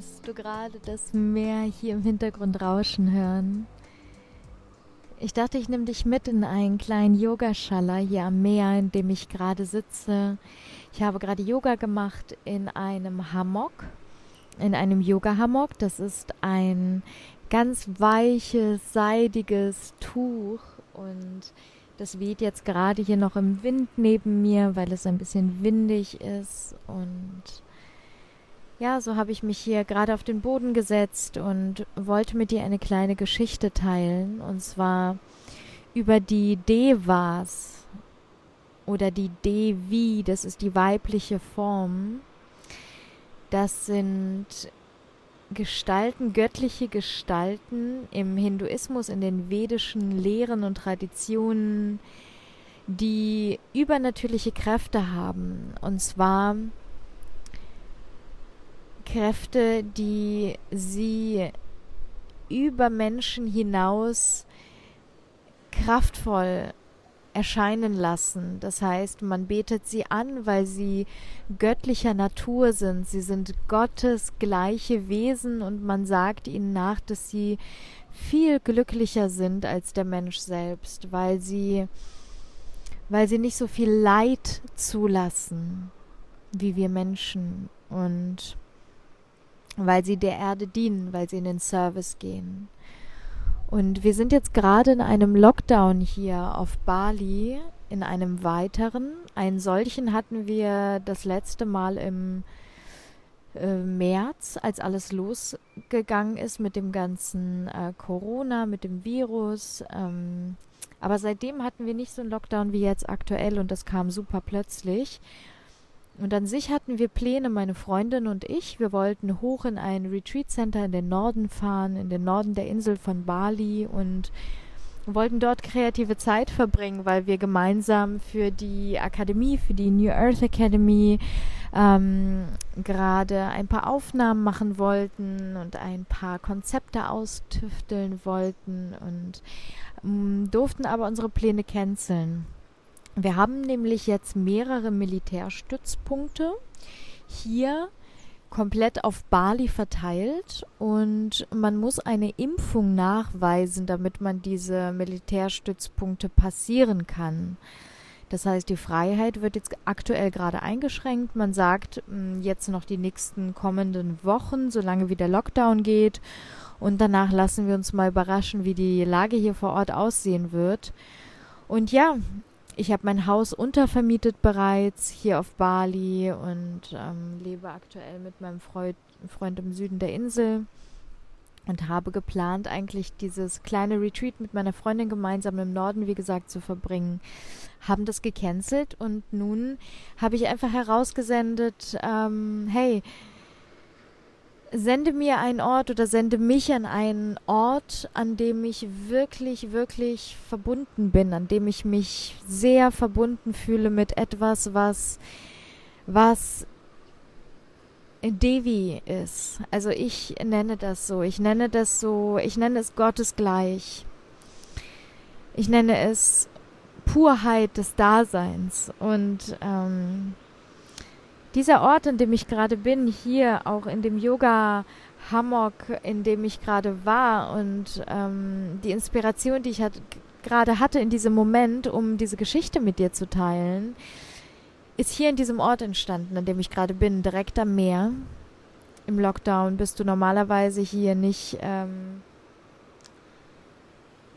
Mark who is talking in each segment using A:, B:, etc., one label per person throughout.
A: kannst du gerade das Meer hier im Hintergrund rauschen hören. Ich dachte, ich nehme dich mit in einen kleinen Yogaschaller hier am Meer, in dem ich gerade sitze. Ich habe gerade Yoga gemacht in einem Hammock, in einem Yoga-Hammock. Das ist ein ganz weiches, seidiges Tuch und das weht jetzt gerade hier noch im Wind neben mir, weil es ein bisschen windig ist und ja, so habe ich mich hier gerade auf den Boden gesetzt und wollte mit dir eine kleine Geschichte teilen. Und zwar über die Devas oder die Devi, das ist die weibliche Form. Das sind Gestalten, göttliche Gestalten im Hinduismus, in den vedischen Lehren und Traditionen, die übernatürliche Kräfte haben. Und zwar Kräfte, die sie über Menschen hinaus kraftvoll erscheinen lassen. Das heißt, man betet sie an, weil sie göttlicher Natur sind. Sie sind Gottes gleiche Wesen und man sagt ihnen nach, dass sie viel glücklicher sind als der Mensch selbst, weil sie weil sie nicht so viel Leid zulassen wie wir Menschen und weil sie der Erde dienen, weil sie in den Service gehen. Und wir sind jetzt gerade in einem Lockdown hier auf Bali, in einem weiteren. Einen solchen hatten wir das letzte Mal im äh, März, als alles losgegangen ist mit dem ganzen äh, Corona, mit dem Virus. Ähm, aber seitdem hatten wir nicht so einen Lockdown wie jetzt aktuell und das kam super plötzlich. Und an sich hatten wir Pläne, meine Freundin und ich. Wir wollten hoch in ein Retreat Center in den Norden fahren, in den Norden der Insel von Bali und wollten dort kreative Zeit verbringen, weil wir gemeinsam für die Akademie, für die New Earth Academy ähm, gerade ein paar Aufnahmen machen wollten und ein paar Konzepte austüfteln wollten und ähm, durften aber unsere Pläne canceln. Wir haben nämlich jetzt mehrere Militärstützpunkte hier komplett auf Bali verteilt und man muss eine Impfung nachweisen, damit man diese Militärstützpunkte passieren kann. Das heißt, die Freiheit wird jetzt aktuell gerade eingeschränkt. Man sagt hm, jetzt noch die nächsten kommenden Wochen, solange wie der Lockdown geht. Und danach lassen wir uns mal überraschen, wie die Lage hier vor Ort aussehen wird. Und ja, ich habe mein Haus untervermietet bereits hier auf Bali und ähm, lebe aktuell mit meinem Freund, Freund im Süden der Insel und habe geplant, eigentlich dieses kleine Retreat mit meiner Freundin gemeinsam im Norden, wie gesagt, zu verbringen. Haben das gecancelt und nun habe ich einfach herausgesendet, ähm, hey, sende mir einen Ort oder sende mich an einen Ort, an dem ich wirklich, wirklich verbunden bin, an dem ich mich sehr verbunden fühle mit etwas, was, was Devi ist. Also ich nenne das so. Ich nenne das so, ich nenne es Gottesgleich. Ich nenne es Purheit des Daseins. Und ähm, dieser Ort, an dem ich gerade bin, hier auch in dem Yoga Hammock, in dem ich gerade war und ähm, die Inspiration, die ich hat, gerade hatte in diesem Moment, um diese Geschichte mit dir zu teilen, ist hier in diesem Ort entstanden, an dem ich gerade bin, direkt am Meer. Im Lockdown bist du normalerweise hier nicht ähm,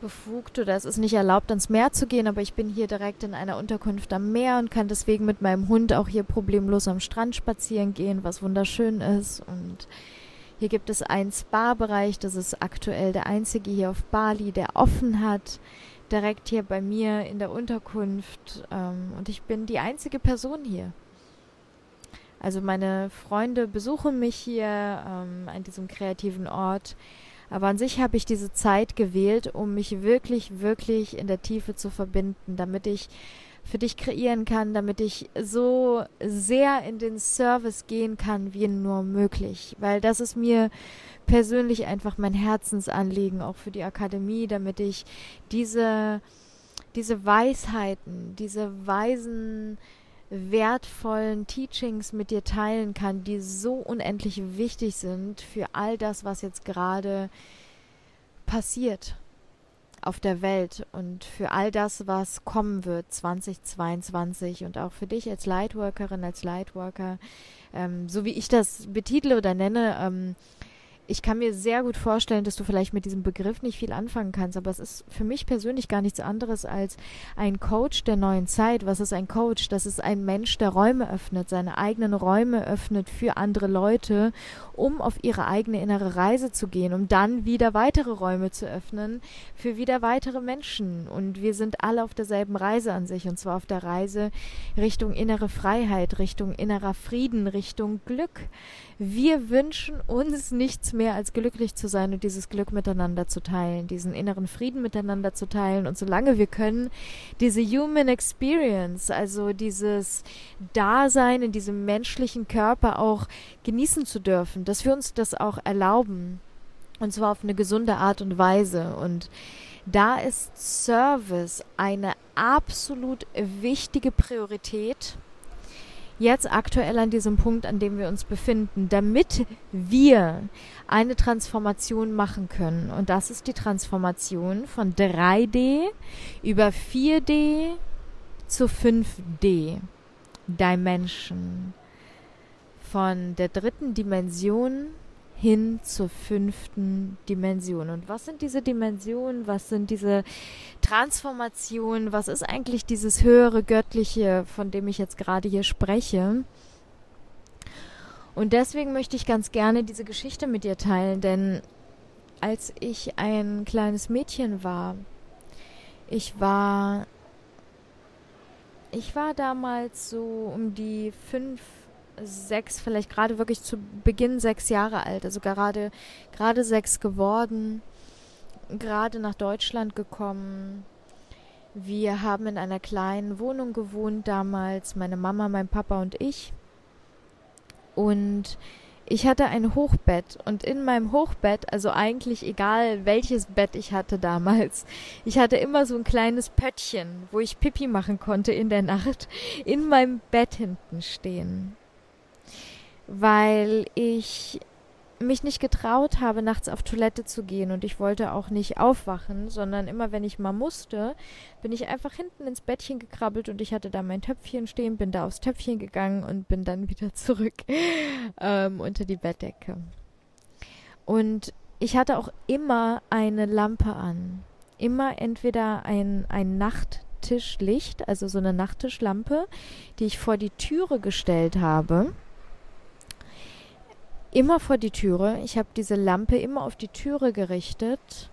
A: befugt oder es ist nicht erlaubt, ans Meer zu gehen, aber ich bin hier direkt in einer Unterkunft am Meer und kann deswegen mit meinem Hund auch hier problemlos am Strand spazieren gehen, was wunderschön ist. Und hier gibt es einen Spa-Bereich, das ist aktuell der einzige hier auf Bali, der offen hat, direkt hier bei mir in der Unterkunft. Ähm, und ich bin die einzige Person hier. Also meine Freunde besuchen mich hier ähm, an diesem kreativen Ort. Aber an sich habe ich diese Zeit gewählt, um mich wirklich, wirklich in der Tiefe zu verbinden, damit ich für dich kreieren kann, damit ich so sehr in den Service gehen kann, wie nur möglich. Weil das ist mir persönlich einfach mein Herzensanliegen, auch für die Akademie, damit ich diese, diese Weisheiten, diese weisen wertvollen Teachings mit dir teilen kann, die so unendlich wichtig sind für all das, was jetzt gerade passiert auf der Welt und für all das, was kommen wird 2022 und auch für dich als Lightworkerin, als Lightworker, ähm, so wie ich das betitle oder nenne, ähm, ich kann mir sehr gut vorstellen, dass du vielleicht mit diesem Begriff nicht viel anfangen kannst, aber es ist für mich persönlich gar nichts anderes als ein Coach der neuen Zeit. Was ist ein Coach? Das ist ein Mensch, der Räume öffnet, seine eigenen Räume öffnet für andere Leute, um auf ihre eigene innere Reise zu gehen, um dann wieder weitere Räume zu öffnen für wieder weitere Menschen. Und wir sind alle auf derselben Reise an sich, und zwar auf der Reise Richtung innere Freiheit, Richtung innerer Frieden, Richtung Glück. Wir wünschen uns nichts mehr als glücklich zu sein und dieses Glück miteinander zu teilen, diesen inneren Frieden miteinander zu teilen. Und solange wir können, diese Human Experience, also dieses Dasein in diesem menschlichen Körper auch genießen zu dürfen, dass wir uns das auch erlauben. Und zwar auf eine gesunde Art und Weise. Und da ist Service eine absolut wichtige Priorität jetzt aktuell an diesem Punkt, an dem wir uns befinden, damit wir eine Transformation machen können. Und das ist die Transformation von 3D über 4D zu 5D Dimension. Von der dritten Dimension hin zur fünften Dimension. Und was sind diese Dimensionen? Was sind diese Transformationen? Was ist eigentlich dieses höhere Göttliche, von dem ich jetzt gerade hier spreche? Und deswegen möchte ich ganz gerne diese Geschichte mit dir teilen, denn als ich ein kleines Mädchen war, ich war, ich war damals so um die fünf, sechs, vielleicht gerade wirklich zu Beginn sechs Jahre alt, also gerade, gerade sechs geworden, gerade nach Deutschland gekommen. Wir haben in einer kleinen Wohnung gewohnt damals, meine Mama, mein Papa und ich. Und ich hatte ein Hochbett und in meinem Hochbett, also eigentlich egal welches Bett ich hatte damals, ich hatte immer so ein kleines Pöttchen, wo ich Pipi machen konnte in der Nacht, in meinem Bett hinten stehen. Weil ich mich nicht getraut habe, nachts auf Toilette zu gehen und ich wollte auch nicht aufwachen, sondern immer wenn ich mal musste, bin ich einfach hinten ins Bettchen gekrabbelt und ich hatte da mein Töpfchen stehen, bin da aufs Töpfchen gegangen und bin dann wieder zurück ähm, unter die Bettdecke. Und ich hatte auch immer eine Lampe an. Immer entweder ein, ein Nachttischlicht, also so eine Nachttischlampe, die ich vor die Türe gestellt habe immer vor die Türe. Ich habe diese Lampe immer auf die Türe gerichtet,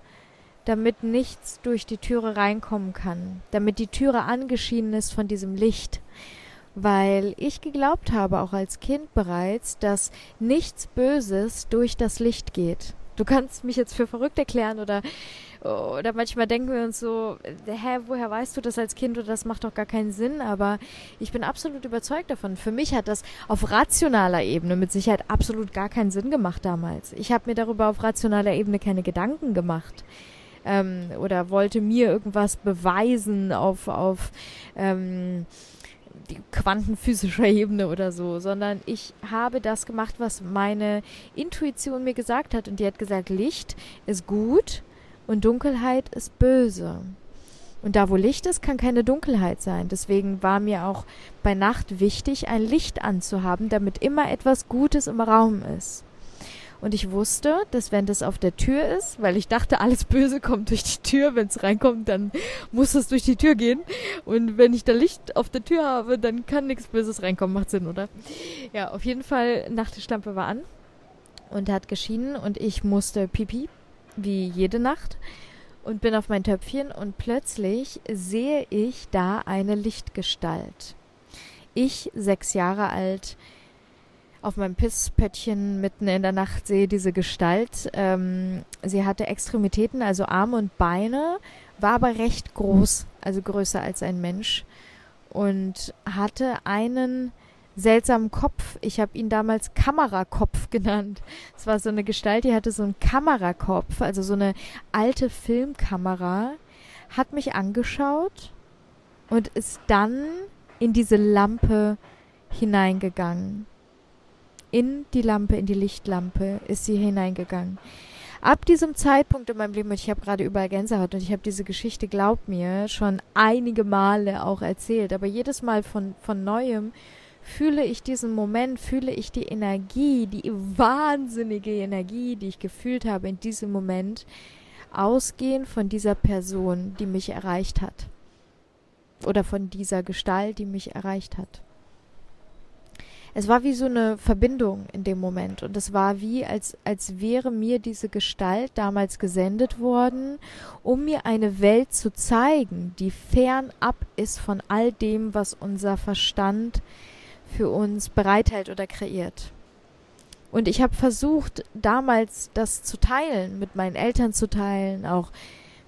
A: damit nichts durch die Türe reinkommen kann, damit die Türe angeschienen ist von diesem Licht, weil ich geglaubt habe, auch als Kind bereits, dass nichts Böses durch das Licht geht. Du kannst mich jetzt für verrückt erklären oder oder manchmal denken wir uns so, hä, woher weißt du das als Kind oder das macht doch gar keinen Sinn, aber ich bin absolut überzeugt davon. Für mich hat das auf rationaler Ebene mit Sicherheit absolut gar keinen Sinn gemacht damals. Ich habe mir darüber auf rationaler Ebene keine Gedanken gemacht. Ähm, oder wollte mir irgendwas beweisen auf, auf ähm, die quantenphysischer Ebene oder so, sondern ich habe das gemacht, was meine Intuition mir gesagt hat. Und die hat gesagt, Licht ist gut, und Dunkelheit ist böse. Und da, wo Licht ist, kann keine Dunkelheit sein. Deswegen war mir auch bei Nacht wichtig, ein Licht anzuhaben, damit immer etwas Gutes im Raum ist. Und ich wusste, dass wenn das auf der Tür ist, weil ich dachte, alles Böse kommt durch die Tür, wenn es reinkommt, dann muss es durch die Tür gehen. Und wenn ich da Licht auf der Tür habe, dann kann nichts Böses reinkommen. Macht Sinn, oder? Ja, auf jeden Fall, Nachttischlampe war an und hat geschienen und ich musste pipi wie jede Nacht und bin auf mein Töpfchen und plötzlich sehe ich da eine Lichtgestalt. Ich, sechs Jahre alt, auf meinem Pisspöttchen mitten in der Nacht sehe diese Gestalt. Ähm, sie hatte Extremitäten, also Arme und Beine, war aber recht groß, also größer als ein Mensch und hatte einen seltsamen Kopf. Ich habe ihn damals Kamerakopf genannt. Es war so eine Gestalt, die hatte so einen Kamerakopf, also so eine alte Filmkamera, hat mich angeschaut und ist dann in diese Lampe hineingegangen. In die Lampe, in die Lichtlampe ist sie hineingegangen. Ab diesem Zeitpunkt in meinem Leben, und ich habe gerade überall Gänsehaut und ich habe diese Geschichte, glaub mir, schon einige Male auch erzählt, aber jedes Mal von, von neuem fühle ich diesen Moment, fühle ich die Energie, die wahnsinnige Energie, die ich gefühlt habe in diesem Moment, ausgehen von dieser Person, die mich erreicht hat. Oder von dieser Gestalt, die mich erreicht hat. Es war wie so eine Verbindung in dem Moment und es war wie, als, als wäre mir diese Gestalt damals gesendet worden, um mir eine Welt zu zeigen, die fernab ist von all dem, was unser Verstand für uns bereithält oder kreiert. Und ich habe versucht, damals das zu teilen, mit meinen Eltern zu teilen, auch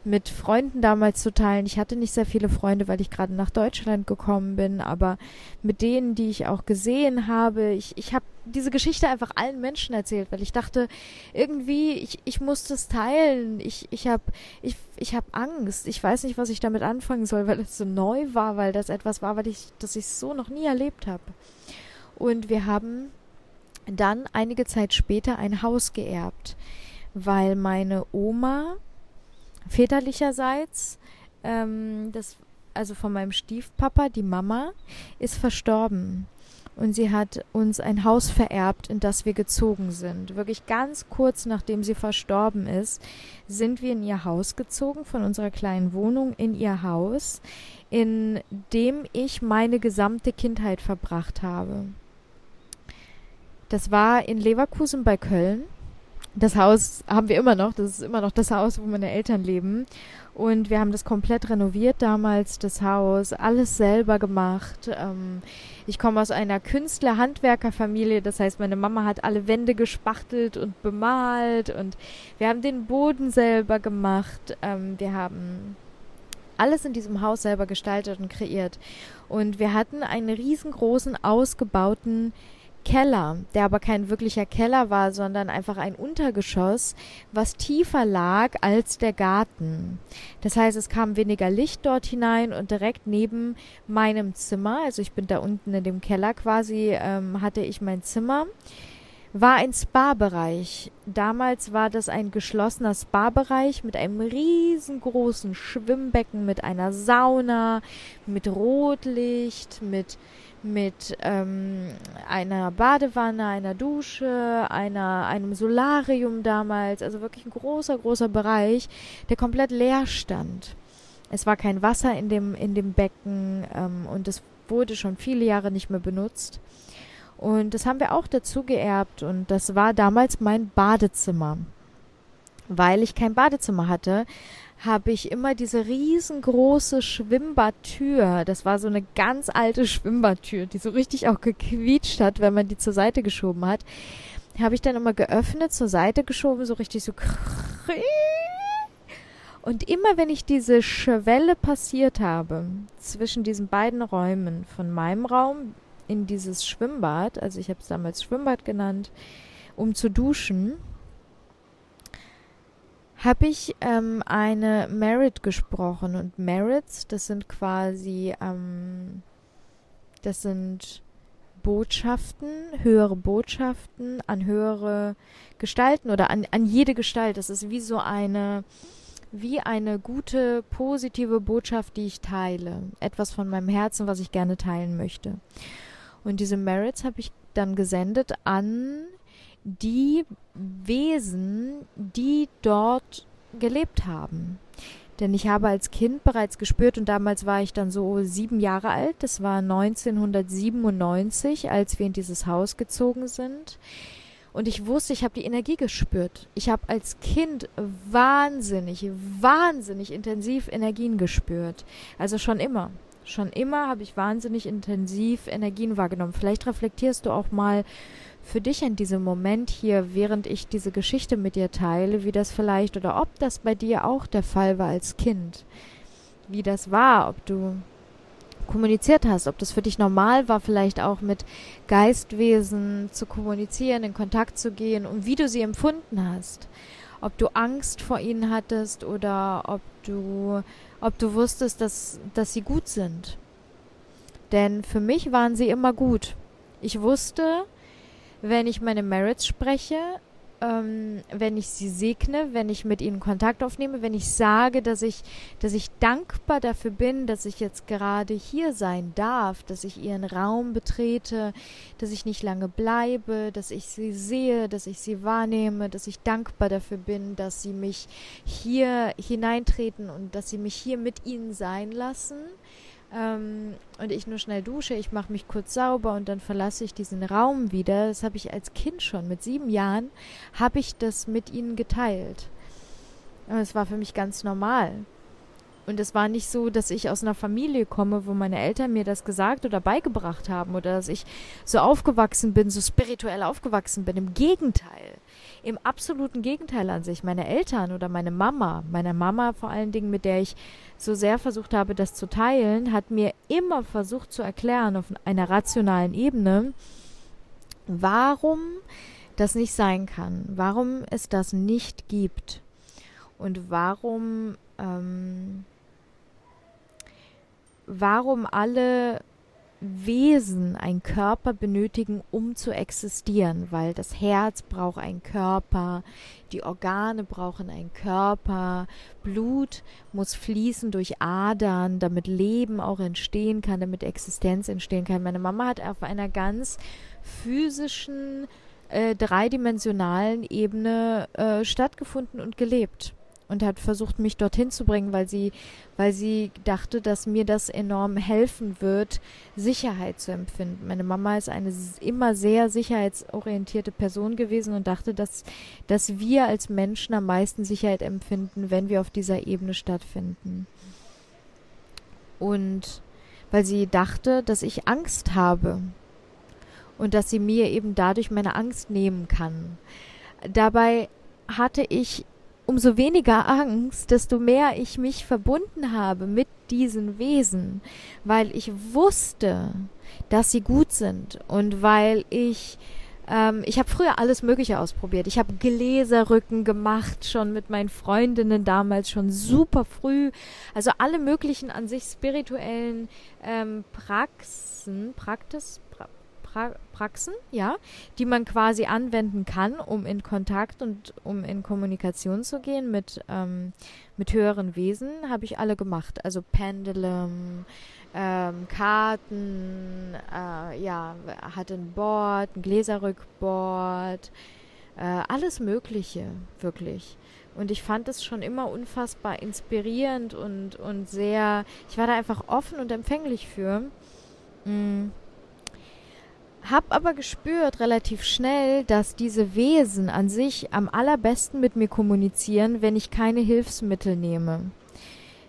A: mit Freunden damals zu teilen. Ich hatte nicht sehr viele Freunde, weil ich gerade nach Deutschland gekommen bin, aber mit denen, die ich auch gesehen habe, ich, ich habe diese Geschichte einfach allen Menschen erzählt, weil ich dachte, irgendwie, ich, ich muss das teilen. Ich, ich habe ich, ich hab Angst. Ich weiß nicht, was ich damit anfangen soll, weil es so neu war, weil das etwas war, weil ich, das ich so noch nie erlebt habe. Und wir haben dann einige Zeit später ein Haus geerbt, weil meine Oma väterlicherseits, ähm, das, also von meinem Stiefpapa, die Mama, ist verstorben. Und sie hat uns ein Haus vererbt, in das wir gezogen sind. Wirklich ganz kurz nachdem sie verstorben ist, sind wir in ihr Haus gezogen, von unserer kleinen Wohnung in ihr Haus, in dem ich meine gesamte Kindheit verbracht habe. Das war in Leverkusen bei Köln. Das Haus haben wir immer noch. Das ist immer noch das Haus, wo meine Eltern leben. Und wir haben das komplett renoviert damals, das Haus, alles selber gemacht. Ähm, ich komme aus einer Künstler-Handwerker-Familie, das heißt, meine Mama hat alle Wände gespachtelt und bemalt und wir haben den Boden selber gemacht. Ähm, wir haben alles in diesem Haus selber gestaltet und kreiert. Und wir hatten einen riesengroßen, ausgebauten Keller, der aber kein wirklicher Keller war, sondern einfach ein Untergeschoss, was tiefer lag als der Garten. Das heißt, es kam weniger Licht dort hinein und direkt neben meinem Zimmer, also ich bin da unten in dem Keller quasi, ähm, hatte ich mein Zimmer war ein Spa-Bereich. Damals war das ein geschlossener Spa-Bereich mit einem riesengroßen Schwimmbecken, mit einer Sauna, mit Rotlicht, mit mit ähm, einer Badewanne, einer Dusche, einer, einem Solarium damals, also wirklich ein großer, großer Bereich, der komplett leer stand. Es war kein Wasser in dem, in dem Becken ähm, und es wurde schon viele Jahre nicht mehr benutzt. Und das haben wir auch dazu geerbt und das war damals mein Badezimmer. Weil ich kein Badezimmer hatte, habe ich immer diese riesengroße Schwimmbadtür. Das war so eine ganz alte Schwimmbadtür, die so richtig auch gequietscht hat, wenn man die zur Seite geschoben hat. Habe ich dann immer geöffnet, zur Seite geschoben, so richtig so. Und immer wenn ich diese Schwelle passiert habe, zwischen diesen beiden Räumen, von meinem Raum in dieses Schwimmbad, also ich habe es damals Schwimmbad genannt, um zu duschen, habe ich ähm, eine Merit gesprochen. Und Merits, das sind quasi, ähm, das sind Botschaften, höhere Botschaften an höhere Gestalten oder an, an jede Gestalt. Das ist wie so eine, wie eine gute, positive Botschaft, die ich teile. Etwas von meinem Herzen, was ich gerne teilen möchte. Und diese Merits habe ich dann gesendet an die Wesen, die dort gelebt haben. Denn ich habe als Kind bereits gespürt, und damals war ich dann so sieben Jahre alt, das war 1997, als wir in dieses Haus gezogen sind. Und ich wusste, ich habe die Energie gespürt. Ich habe als Kind wahnsinnig, wahnsinnig intensiv Energien gespürt. Also schon immer. Schon immer habe ich wahnsinnig intensiv Energien wahrgenommen. Vielleicht reflektierst du auch mal für dich in diesem Moment hier, während ich diese Geschichte mit dir teile, wie das vielleicht oder ob das bei dir auch der Fall war als Kind. Wie das war, ob du kommuniziert hast, ob das für dich normal war, vielleicht auch mit Geistwesen zu kommunizieren, in Kontakt zu gehen und wie du sie empfunden hast. Ob du Angst vor ihnen hattest oder ob du, ob du wusstest, dass, dass sie gut sind Denn für mich waren sie immer gut. Ich wusste, wenn ich meine Merits spreche, ähm, wenn ich sie segne, wenn ich mit ihnen Kontakt aufnehme, wenn ich sage, dass ich, dass ich dankbar dafür bin, dass ich jetzt gerade hier sein darf, dass ich ihren Raum betrete, dass ich nicht lange bleibe, dass ich sie sehe, dass ich sie wahrnehme, dass ich dankbar dafür bin, dass sie mich hier hineintreten und dass sie mich hier mit ihnen sein lassen ähm, und ich nur schnell dusche, ich mache mich kurz sauber und dann verlasse ich diesen Raum wieder. Das habe ich als Kind schon, mit sieben Jahren, habe ich das mit ihnen geteilt. Und es war für mich ganz normal. Und es war nicht so, dass ich aus einer Familie komme, wo meine Eltern mir das gesagt oder beigebracht haben oder dass ich so aufgewachsen bin, so spirituell aufgewachsen bin. Im Gegenteil. Im absoluten Gegenteil an sich. Meine Eltern oder meine Mama, meine Mama vor allen Dingen, mit der ich so sehr versucht habe, das zu teilen, hat mir immer versucht zu erklären auf einer rationalen Ebene, warum das nicht sein kann, warum es das nicht gibt und warum ähm, warum alle Wesen einen Körper benötigen, um zu existieren, weil das Herz braucht einen Körper, die Organe brauchen einen Körper, Blut muss fließen durch Adern, damit Leben auch entstehen kann, damit Existenz entstehen kann. Meine Mama hat auf einer ganz physischen, äh, dreidimensionalen Ebene äh, stattgefunden und gelebt und hat versucht, mich dorthin zu bringen, weil sie, weil sie dachte, dass mir das enorm helfen wird, Sicherheit zu empfinden. Meine Mama ist eine immer sehr sicherheitsorientierte Person gewesen und dachte, dass, dass wir als Menschen am meisten Sicherheit empfinden, wenn wir auf dieser Ebene stattfinden. Und weil sie dachte, dass ich Angst habe und dass sie mir eben dadurch meine Angst nehmen kann. Dabei hatte ich umso weniger Angst, desto mehr ich mich verbunden habe mit diesen Wesen, weil ich wusste, dass sie gut sind und weil ich ähm, ich habe früher alles Mögliche ausprobiert. Ich habe Gläserrücken gemacht, schon mit meinen Freundinnen damals schon super früh. Also alle möglichen an sich spirituellen ähm, Praxen, Praktis, pra Praxen, ja, die man quasi anwenden kann, um in Kontakt und um in Kommunikation zu gehen mit, ähm, mit höheren Wesen, habe ich alle gemacht. Also Pendulum, ähm, Karten, äh, ja, hatte ein Board, ein Gläserrückboard, äh, alles Mögliche, wirklich. Und ich fand es schon immer unfassbar inspirierend und, und sehr, ich war da einfach offen und empfänglich für. Mm. Hab aber gespürt relativ schnell, dass diese Wesen an sich am allerbesten mit mir kommunizieren, wenn ich keine Hilfsmittel nehme.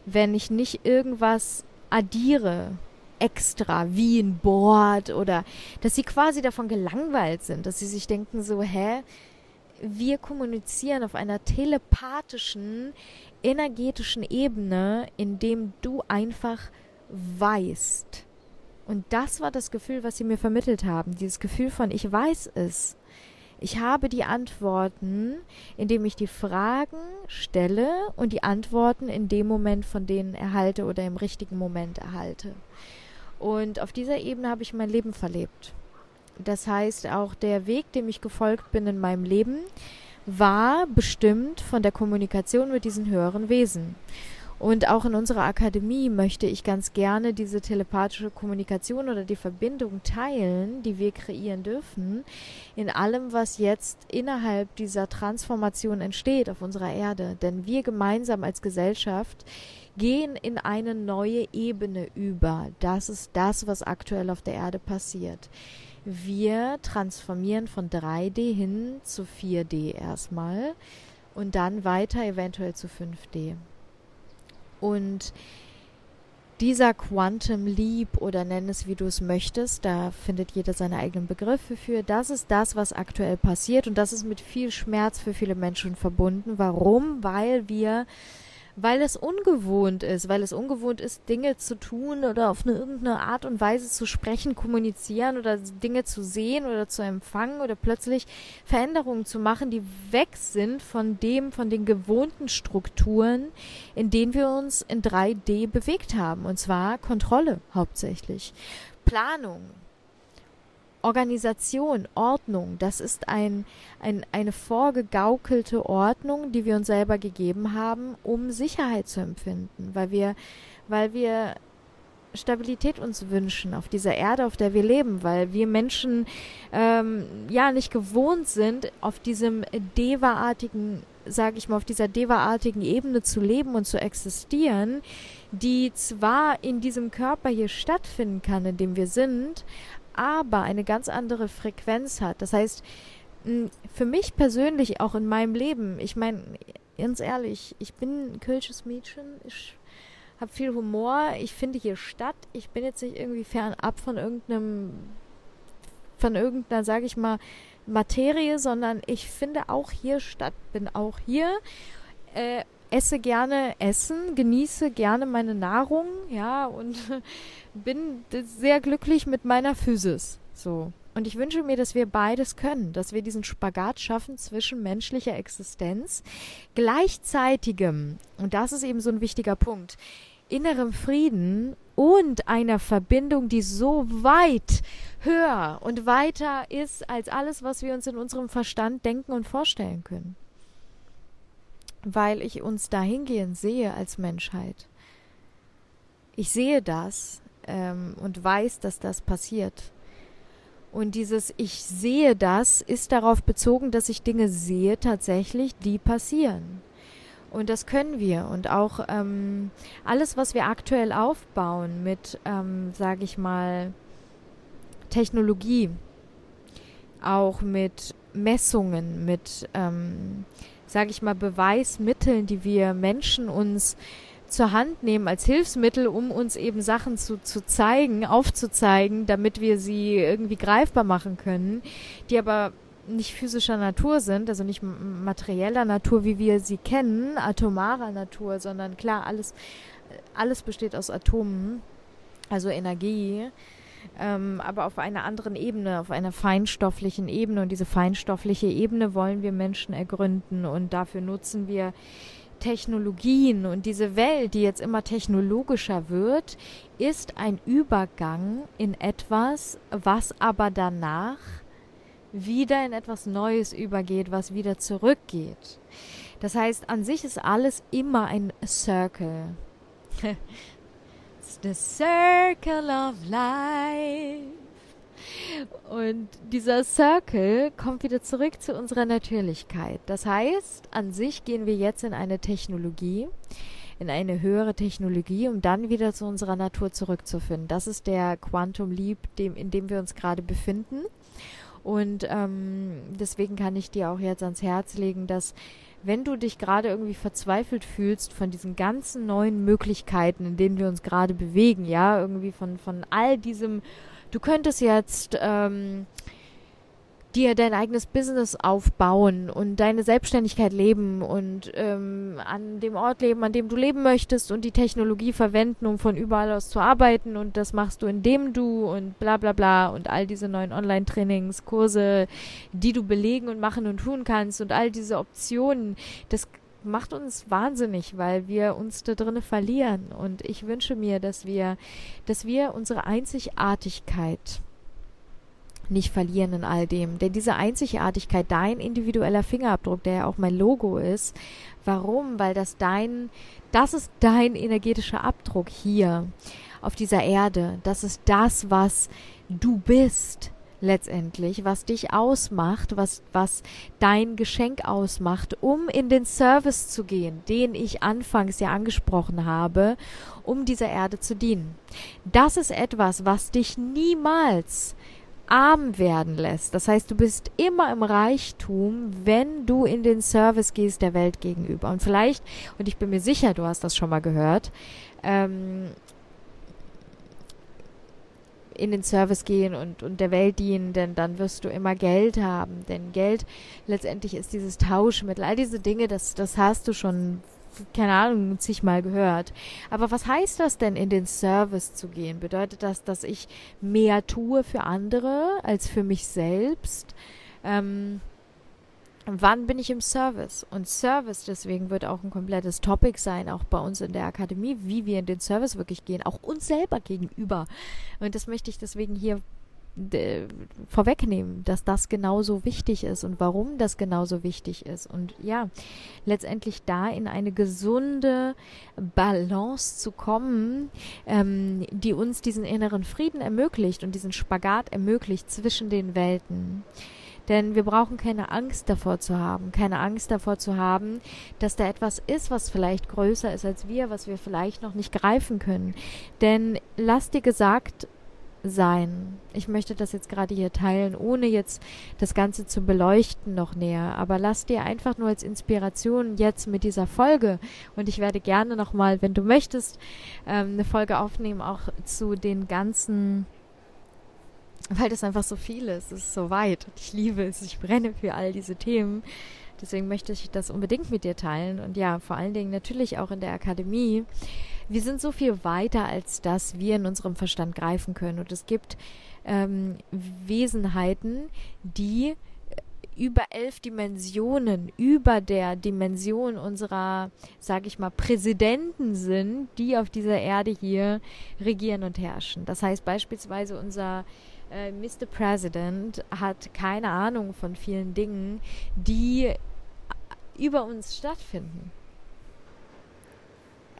A: Wenn ich nicht irgendwas addiere, extra, wie ein Board oder dass sie quasi davon gelangweilt sind, dass sie sich denken so, hä, wir kommunizieren auf einer telepathischen, energetischen Ebene, indem du einfach weißt, und das war das Gefühl, was sie mir vermittelt haben. Dieses Gefühl von, ich weiß es. Ich habe die Antworten, indem ich die Fragen stelle und die Antworten in dem Moment von denen erhalte oder im richtigen Moment erhalte. Und auf dieser Ebene habe ich mein Leben verlebt. Das heißt, auch der Weg, dem ich gefolgt bin in meinem Leben, war bestimmt von der Kommunikation mit diesen höheren Wesen. Und auch in unserer Akademie möchte ich ganz gerne diese telepathische Kommunikation oder die Verbindung teilen, die wir kreieren dürfen, in allem, was jetzt innerhalb dieser Transformation entsteht auf unserer Erde. Denn wir gemeinsam als Gesellschaft gehen in eine neue Ebene über. Das ist das, was aktuell auf der Erde passiert. Wir transformieren von 3D hin zu 4D erstmal und dann weiter eventuell zu 5D. Und dieser Quantum Leap oder nenn es wie du es möchtest, da findet jeder seine eigenen Begriffe für. Das ist das, was aktuell passiert und das ist mit viel Schmerz für viele Menschen verbunden. Warum? Weil wir weil es ungewohnt ist, weil es ungewohnt ist, Dinge zu tun oder auf eine irgendeine Art und Weise zu sprechen, kommunizieren oder Dinge zu sehen oder zu empfangen oder plötzlich Veränderungen zu machen, die weg sind von dem, von den gewohnten Strukturen, in denen wir uns in 3D bewegt haben. Und zwar Kontrolle hauptsächlich. Planung, Organisation, Ordnung, das ist ein, ein, eine vorgegaukelte Ordnung, die wir uns selber gegeben haben, um Sicherheit zu empfinden, weil wir, weil wir Stabilität uns wünschen auf dieser Erde, auf der wir leben, weil wir Menschen ähm, ja nicht gewohnt sind, auf diesem Deva-artigen, sage ich mal, auf dieser Deva-artigen Ebene zu leben und zu existieren, die zwar in diesem Körper hier stattfinden kann, in dem wir sind, aber eine ganz andere Frequenz hat. Das heißt, für mich persönlich auch in meinem Leben, ich meine, ganz ehrlich, ich bin ein kölsches Mädchen, ich habe viel Humor, ich finde hier statt, ich bin jetzt nicht irgendwie fernab von irgendeinem, von irgendeiner, sage ich mal, Materie, sondern ich finde auch hier statt, bin auch hier, äh, esse gerne Essen, genieße gerne meine Nahrung, ja, und bin sehr glücklich mit meiner Physis. So. Und ich wünsche mir, dass wir beides können, dass wir diesen Spagat schaffen zwischen menschlicher Existenz, gleichzeitigem, und das ist eben so ein wichtiger Punkt, innerem Frieden und einer Verbindung, die so weit höher und weiter ist als alles, was wir uns in unserem Verstand denken und vorstellen können. Weil ich uns dahingehend sehe als Menschheit. Ich sehe das ähm, und weiß, dass das passiert. Und dieses Ich sehe das ist darauf bezogen, dass ich Dinge sehe tatsächlich, die passieren. Und das können wir. Und auch ähm, alles, was wir aktuell aufbauen mit, ähm, sage ich mal, Technologie, auch mit Messungen, mit, ähm, sage ich mal, Beweismitteln, die wir Menschen uns zur Hand nehmen als Hilfsmittel, um uns eben Sachen zu, zu zeigen, aufzuzeigen, damit wir sie irgendwie greifbar machen können, die aber nicht physischer Natur sind, also nicht materieller Natur, wie wir sie kennen, atomarer Natur, sondern klar, alles, alles besteht aus Atomen, also Energie, ähm, aber auf einer anderen Ebene, auf einer feinstofflichen Ebene. Und diese feinstoffliche Ebene wollen wir Menschen ergründen und dafür nutzen wir Technologien und diese Welt, die jetzt immer technologischer wird, ist ein Übergang in etwas, was aber danach wieder in etwas Neues übergeht, was wieder zurückgeht. Das heißt, an sich ist alles immer ein Circle. The circle of life. Und dieser Circle kommt wieder zurück zu unserer Natürlichkeit. Das heißt, an sich gehen wir jetzt in eine Technologie, in eine höhere Technologie, um dann wieder zu unserer Natur zurückzufinden. Das ist der Quantum Leap, dem, in dem wir uns gerade befinden. Und ähm, deswegen kann ich dir auch jetzt ans Herz legen, dass wenn du dich gerade irgendwie verzweifelt fühlst von diesen ganzen neuen Möglichkeiten, in denen wir uns gerade bewegen, ja, irgendwie von, von all diesem Du könntest jetzt ähm, dir dein eigenes Business aufbauen und deine Selbstständigkeit leben und ähm, an dem Ort leben, an dem du leben möchtest und die Technologie verwenden, um von überall aus zu arbeiten und das machst du, indem du und bla bla bla und all diese neuen Online-Trainings, Kurse, die du belegen und machen und tun kannst und all diese Optionen, das macht uns wahnsinnig, weil wir uns da drinnen verlieren. Und ich wünsche mir, dass wir, dass wir unsere Einzigartigkeit nicht verlieren in all dem. Denn diese Einzigartigkeit, dein individueller Fingerabdruck, der ja auch mein Logo ist, warum? Weil das dein, das ist dein energetischer Abdruck hier auf dieser Erde. Das ist das, was du bist letztendlich, was dich ausmacht, was, was dein Geschenk ausmacht, um in den Service zu gehen, den ich anfangs ja angesprochen habe, um dieser Erde zu dienen. Das ist etwas, was dich niemals arm werden lässt. Das heißt, du bist immer im Reichtum, wenn du in den Service gehst der Welt gegenüber. Und vielleicht, und ich bin mir sicher, du hast das schon mal gehört, ähm, in den Service gehen und, und der Welt dienen, denn dann wirst du immer Geld haben. Denn Geld letztendlich ist dieses Tauschmittel. All diese Dinge, das, das hast du schon, keine Ahnung, zigmal gehört. Aber was heißt das denn, in den Service zu gehen? Bedeutet das, dass ich mehr tue für andere als für mich selbst? Ähm, wann bin ich im Service? Und Service deswegen wird auch ein komplettes Topic sein, auch bei uns in der Akademie, wie wir in den Service wirklich gehen, auch uns selber gegenüber. Und das möchte ich deswegen hier vorwegnehmen, dass das genauso wichtig ist und warum das genauso wichtig ist. Und ja, letztendlich da in eine gesunde Balance zu kommen, ähm, die uns diesen inneren Frieden ermöglicht und diesen Spagat ermöglicht zwischen den Welten. Denn wir brauchen keine Angst davor zu haben, keine Angst davor zu haben, dass da etwas ist, was vielleicht größer ist als wir, was wir vielleicht noch nicht greifen können. Denn lass dir gesagt sein. Ich möchte das jetzt gerade hier teilen, ohne jetzt das Ganze zu beleuchten noch näher. Aber lass dir einfach nur als Inspiration jetzt mit dieser Folge und ich werde gerne nochmal, wenn du möchtest, ähm, eine Folge aufnehmen, auch zu den ganzen weil das einfach so viel ist. Es ist so weit. Und ich liebe es. Ich brenne für all diese Themen. Deswegen möchte ich das unbedingt mit dir teilen. Und ja, vor allen Dingen natürlich auch in der Akademie. Wir sind so viel weiter, als dass wir in unserem Verstand greifen können. Und es gibt ähm, Wesenheiten, die äh, über elf Dimensionen, über der Dimension unserer, sage ich mal, Präsidenten sind, die auf dieser Erde hier regieren und herrschen. Das heißt beispielsweise unser äh, Mr. President hat keine Ahnung von vielen Dingen, die über uns stattfinden.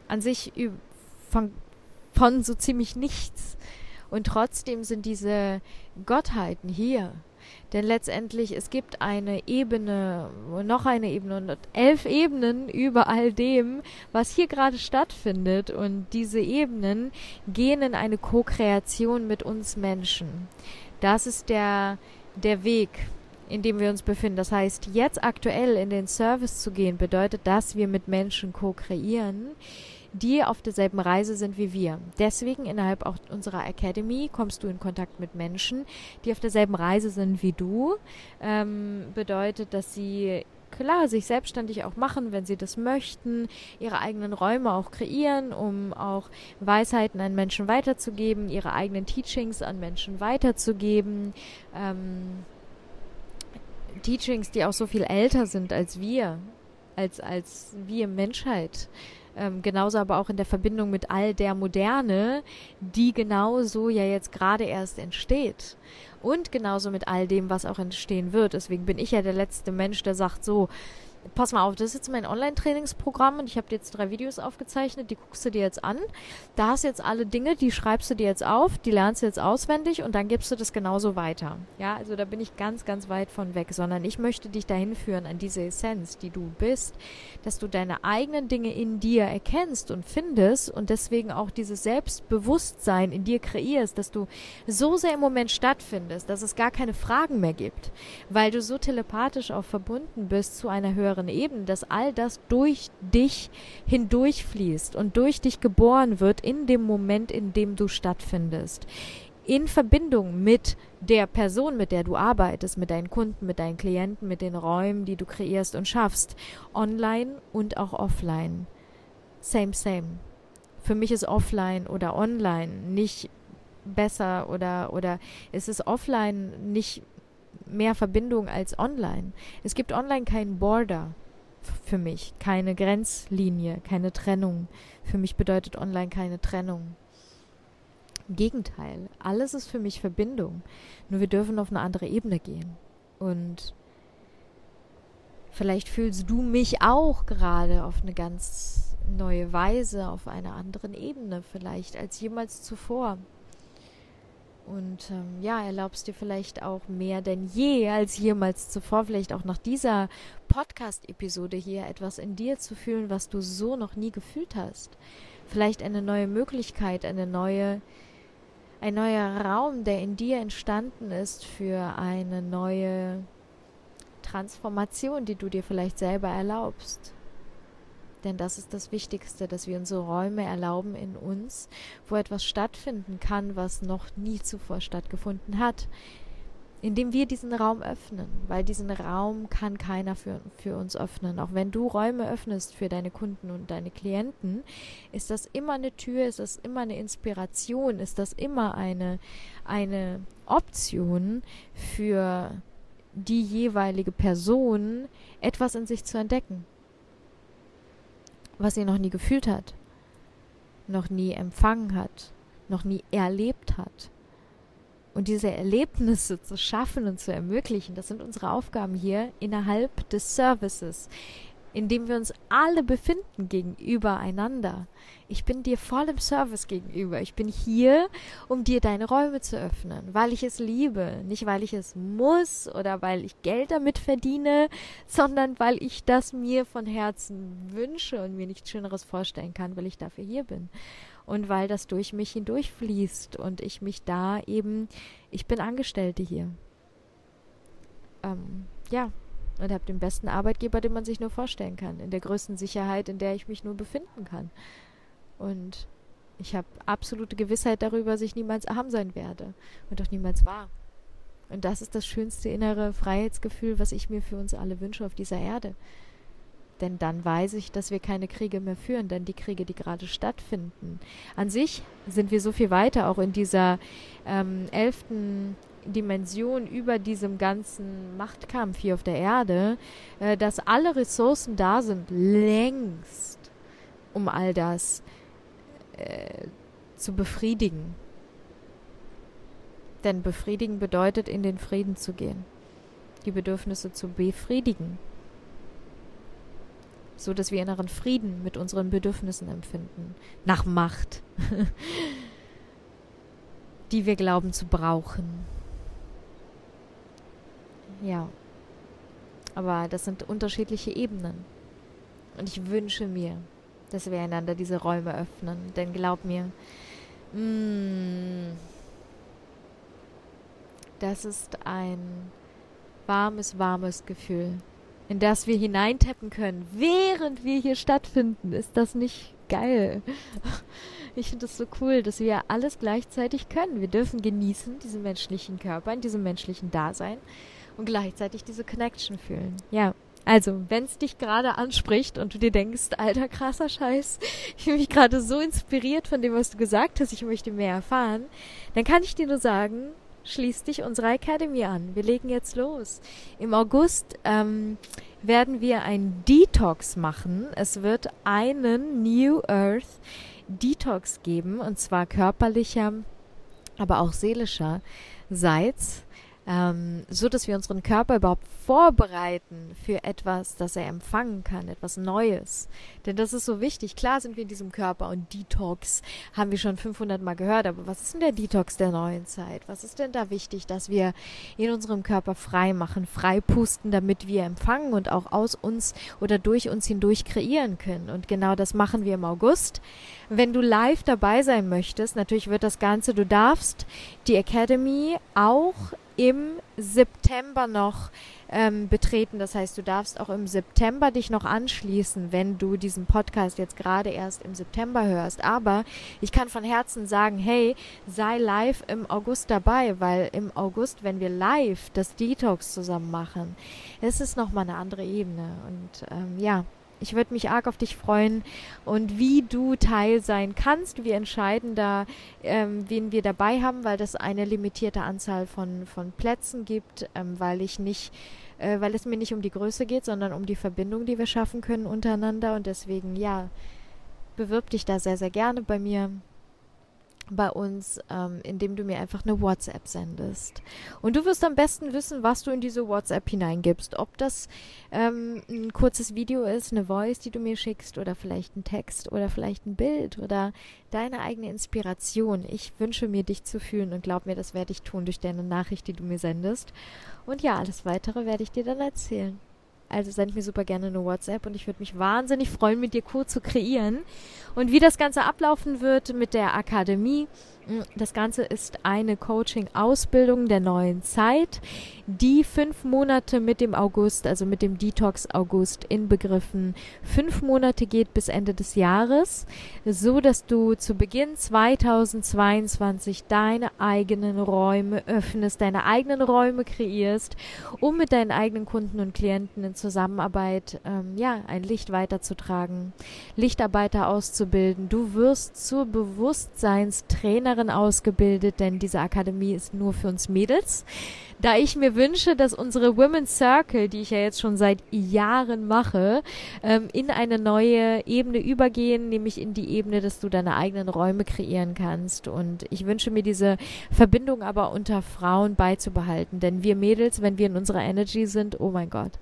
A: An sich von, von so ziemlich nichts. Und trotzdem sind diese Gottheiten hier denn letztendlich, es gibt eine Ebene, noch eine Ebene und elf Ebenen über all dem, was hier gerade stattfindet. Und diese Ebenen gehen in eine Co-Kreation mit uns Menschen. Das ist der, der Weg, in dem wir uns befinden. Das heißt, jetzt aktuell in den Service zu gehen, bedeutet, dass wir mit Menschen co-kreieren die auf derselben Reise sind wie wir. Deswegen innerhalb auch unserer Academy kommst du in Kontakt mit Menschen, die auf derselben Reise sind wie du. Ähm, bedeutet, dass sie klar sich selbstständig auch machen, wenn sie das möchten, ihre eigenen Räume auch kreieren, um auch Weisheiten an Menschen weiterzugeben, ihre eigenen Teachings an Menschen weiterzugeben. Ähm, Teachings, die auch so viel älter sind als wir, als, als wir Menschheit. Ähm, genauso aber auch in der Verbindung mit all der Moderne, die genauso ja jetzt gerade erst entsteht. Und genauso mit all dem, was auch entstehen wird. Deswegen bin ich ja der letzte Mensch, der sagt so, pass mal auf, das ist jetzt mein Online-Trainingsprogramm und ich habe dir jetzt drei Videos aufgezeichnet, die guckst du dir jetzt an. Da hast du jetzt alle Dinge, die schreibst du dir jetzt auf, die lernst du jetzt auswendig und dann gibst du das genauso weiter. Ja, also da bin ich ganz, ganz weit von weg, sondern ich möchte dich dahin führen an diese Essenz, die du bist, dass du deine eigenen Dinge in dir erkennst und findest und deswegen auch dieses Selbstbewusstsein in dir kreierst, dass du so sehr im Moment stattfindest, dass es gar keine Fragen mehr gibt, weil du so telepathisch auch verbunden bist zu einer höheren höheren Ebene, dass all das durch dich hindurchfließt und durch dich geboren wird in dem Moment, in dem du stattfindest. In Verbindung mit der Person, mit der du arbeitest, mit deinen Kunden, mit deinen Klienten, mit den Räumen, die du kreierst und schaffst. Online und auch offline. Same, same. Für mich ist offline oder online nicht besser oder, oder ist es offline nicht mehr Verbindung als online. Es gibt online keinen Border für mich, keine Grenzlinie, keine Trennung. Für mich bedeutet online keine Trennung. Im Gegenteil, alles ist für mich Verbindung. Nur wir dürfen auf eine andere Ebene gehen. Und vielleicht fühlst du mich auch gerade auf eine ganz neue Weise, auf einer anderen Ebene vielleicht als jemals zuvor. Und ähm, ja, erlaubst dir vielleicht auch mehr denn je als jemals zuvor, vielleicht auch nach dieser Podcast-Episode hier etwas in dir zu fühlen, was du so noch nie gefühlt hast. Vielleicht eine neue Möglichkeit, eine neue, ein neuer Raum, der in dir entstanden ist für eine neue Transformation, die du dir vielleicht selber erlaubst. Denn das ist das Wichtigste, dass wir unsere Räume erlauben in uns, wo etwas stattfinden kann, was noch nie zuvor stattgefunden hat. Indem wir diesen Raum öffnen, weil diesen Raum kann keiner für, für uns öffnen. Auch wenn du Räume öffnest für deine Kunden und deine Klienten, ist das immer eine Tür, ist das immer eine Inspiration, ist das immer eine, eine Option für die jeweilige Person etwas in sich zu entdecken, was sie noch nie gefühlt hat, noch nie empfangen hat, noch nie erlebt hat. Und diese Erlebnisse zu schaffen und zu ermöglichen, das sind unsere Aufgaben hier innerhalb des Services, in dem wir uns alle befinden gegenüber einander. Ich bin dir voll im Service gegenüber. Ich bin hier, um dir deine Räume zu öffnen, weil ich es liebe. Nicht, weil ich es muss oder weil ich Geld damit verdiene, sondern weil ich das mir von Herzen wünsche und mir nichts Schöneres vorstellen kann, weil ich dafür hier bin. Und weil das durch mich hindurchfließt und ich mich da eben, ich bin Angestellte hier. Ähm, ja, und habe den besten Arbeitgeber, den man sich nur vorstellen kann, in der größten Sicherheit, in der ich mich nur befinden kann. Und ich habe absolute Gewissheit darüber, dass ich niemals arm sein werde und auch niemals war. Und das ist das schönste innere Freiheitsgefühl, was ich mir für uns alle wünsche auf dieser Erde. Denn dann weiß ich, dass wir keine Kriege mehr führen, denn die Kriege, die gerade stattfinden. An sich sind wir so viel weiter, auch in dieser ähm, elften Dimension über diesem ganzen Machtkampf hier auf der Erde, äh, dass alle Ressourcen da sind, längst, um all das äh, zu befriedigen. Denn befriedigen bedeutet, in den Frieden zu gehen, die Bedürfnisse zu befriedigen, so dass wir inneren Frieden mit unseren Bedürfnissen empfinden, nach Macht, die wir glauben zu brauchen. Ja. Aber das sind unterschiedliche Ebenen. Und ich wünsche mir, dass wir einander diese Räume öffnen. Denn glaub mir, mm, das ist ein warmes, warmes Gefühl, in das wir hineintappen können, während wir hier stattfinden. Ist das nicht geil? Ich finde das so cool, dass wir alles gleichzeitig können. Wir dürfen genießen, diesen menschlichen Körper, in diesem menschlichen Dasein und gleichzeitig diese Connection fühlen. Ja. Also, wenn es dich gerade anspricht und du dir denkst, alter krasser Scheiß, ich fühle mich gerade so inspiriert von dem, was du gesagt hast, ich möchte mehr erfahren, dann kann ich dir nur sagen, schließ dich unserer Academy an. Wir legen jetzt los. Im August ähm, werden wir ein Detox machen. Es wird einen New Earth Detox geben, und zwar körperlicher, aber auch seelischer Seits ähm, so dass wir unseren Körper überhaupt vorbereiten für etwas, das er empfangen kann, etwas Neues. Denn das ist so wichtig. Klar sind wir in diesem Körper und Detox haben wir schon 500 Mal gehört, aber was ist denn der Detox der neuen Zeit? Was ist denn da wichtig, dass wir in unserem Körper frei machen, frei pusten, damit wir empfangen und auch aus uns oder durch uns hindurch kreieren können? Und genau das machen wir im August. Wenn du live dabei sein möchtest, natürlich wird das Ganze, du darfst die Academy auch im September noch ähm, betreten. Das heißt, du darfst auch im September dich noch anschließen, wenn du diesen Podcast jetzt gerade erst im September hörst. Aber ich kann von Herzen sagen, hey, sei live im August dabei, weil im August, wenn wir live das Detox zusammen machen, ist es nochmal eine andere Ebene. Und ähm, ja, ich würde mich arg auf dich freuen und wie du Teil sein kannst. Wir entscheiden da, ähm, wen wir dabei haben, weil das eine limitierte Anzahl von, von Plätzen gibt, ähm, weil ich nicht, äh, weil es mir nicht um die Größe geht, sondern um die Verbindung, die wir schaffen können untereinander. Und deswegen, ja, bewirb dich da sehr, sehr gerne bei mir bei uns, ähm, indem du mir einfach eine WhatsApp sendest. Und du wirst am besten wissen, was du in diese WhatsApp hineingibst. Ob das ähm, ein kurzes Video ist, eine Voice, die du mir schickst, oder vielleicht ein Text oder vielleicht ein Bild oder deine eigene Inspiration. Ich wünsche mir, dich zu fühlen und glaub mir, das werde ich tun durch deine Nachricht, die du mir sendest. Und ja, alles weitere werde ich dir dann erzählen. Also send mir super gerne eine WhatsApp und ich würde mich wahnsinnig freuen, mit dir Co zu kreieren. Und wie das Ganze ablaufen wird mit der Akademie, das Ganze ist eine Coaching-Ausbildung der neuen Zeit, die fünf Monate mit dem August, also mit dem Detox August inbegriffen, fünf Monate geht bis Ende des Jahres, so dass du zu Beginn 2022 deine eigenen Räume öffnest, deine eigenen Räume kreierst, um mit deinen eigenen Kunden und Klienten in Zusammenarbeit ähm, ja ein Licht weiterzutragen, Lichtarbeiter auszubilden. Du wirst zur Bewusstseinstrainerin Trainerin ausgebildet, denn diese Akademie ist nur für uns Mädels. Da ich mir wünsche, dass unsere Women's Circle, die ich ja jetzt schon seit Jahren mache, ähm, in eine neue Ebene übergehen, nämlich in die Ebene, dass du deine eigenen Räume kreieren kannst. Und ich wünsche mir diese Verbindung aber unter Frauen beizubehalten, denn wir Mädels, wenn wir in unserer Energy sind, oh mein Gott,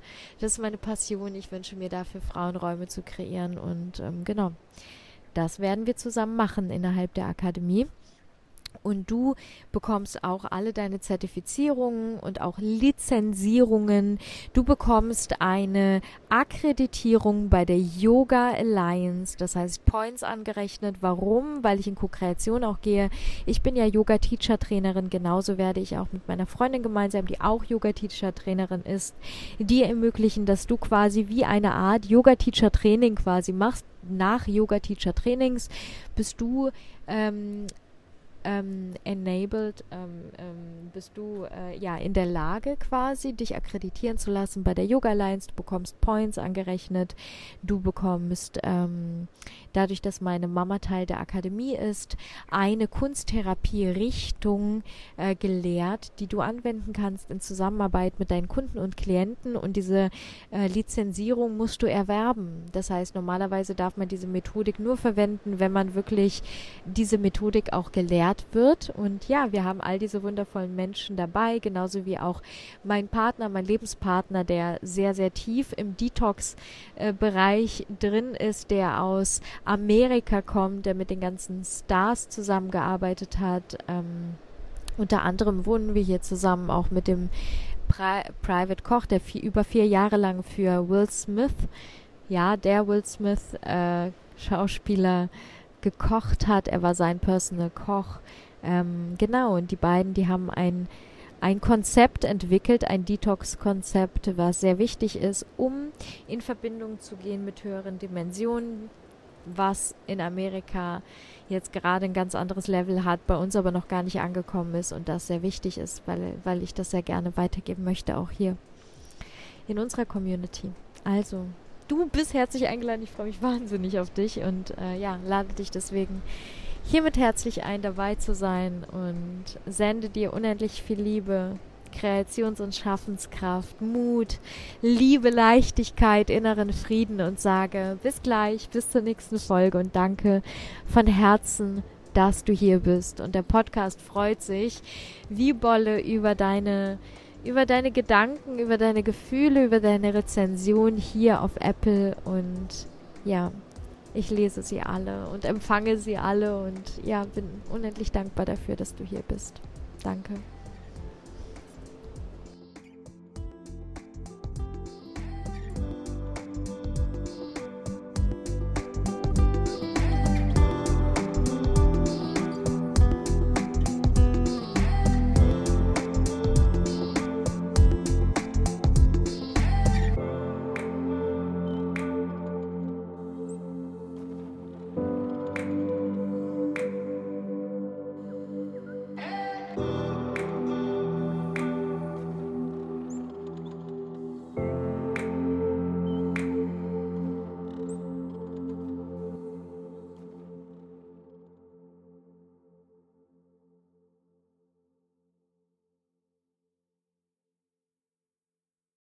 A: das ist meine Passion. Ich wünsche mir dafür Frauenräume zu kreieren und ähm, genau. Das werden wir zusammen machen innerhalb der Akademie. Und du bekommst auch alle deine Zertifizierungen und auch Lizenzierungen. Du bekommst eine Akkreditierung bei der Yoga Alliance, das heißt Points angerechnet. Warum? Weil ich in Co-Kreation auch gehe. Ich bin ja Yoga-Teacher-Trainerin, genauso werde ich auch mit meiner Freundin gemeinsam, die auch Yoga-Teacher-Trainerin ist, die ermöglichen, dass du quasi wie eine Art Yoga-Teacher-Training quasi machst. Nach Yoga-Teacher-Trainings bist du ähm, ähm, enabled, ähm, ähm, bist du äh, ja in der Lage quasi, dich akkreditieren zu lassen bei der Yoga Alliance. Du bekommst Points angerechnet, du bekommst ähm, dadurch, dass meine Mama Teil der Akademie ist, eine Kunsttherapie-Richtung äh, gelehrt, die du anwenden kannst in Zusammenarbeit mit deinen Kunden und Klienten. Und diese äh, Lizenzierung musst du erwerben. Das heißt, normalerweise darf man diese Methodik nur verwenden, wenn man wirklich diese Methodik auch gelehrt wird. Und ja, wir haben all diese wundervollen Menschen dabei, genauso wie auch mein Partner, mein Lebenspartner, der sehr, sehr tief im Detox-Bereich äh, drin ist, der aus Amerika kommt, der mit den ganzen Stars zusammengearbeitet hat. Ähm, unter anderem wohnen wir hier zusammen auch mit dem Pri Private Koch, der vier, über vier Jahre lang für Will Smith, ja, der Will Smith äh, Schauspieler gekocht hat. Er war sein Personal Koch. Ähm, genau, und die beiden, die haben ein ein Konzept entwickelt, ein Detox-Konzept, was sehr wichtig ist, um in Verbindung zu gehen mit höheren Dimensionen, was in Amerika jetzt gerade ein ganz anderes Level hat, bei uns aber noch gar nicht angekommen ist und das sehr wichtig ist, weil, weil ich das sehr gerne weitergeben möchte, auch hier in unserer Community. Also, du bist herzlich eingeladen, ich freue mich wahnsinnig auf dich und äh, ja, lade dich deswegen hiermit herzlich ein, dabei zu sein und sende dir unendlich viel Liebe, Kreations- und Schaffenskraft, Mut, Liebe, Leichtigkeit, inneren Frieden und sage bis gleich, bis zur nächsten Folge und danke von Herzen, dass du hier bist. Und der Podcast freut sich wie Bolle über deine über deine Gedanken, über deine Gefühle, über deine Rezension hier auf Apple und ja, ich lese sie alle und empfange sie alle und ja, bin unendlich dankbar dafür, dass du hier bist. Danke.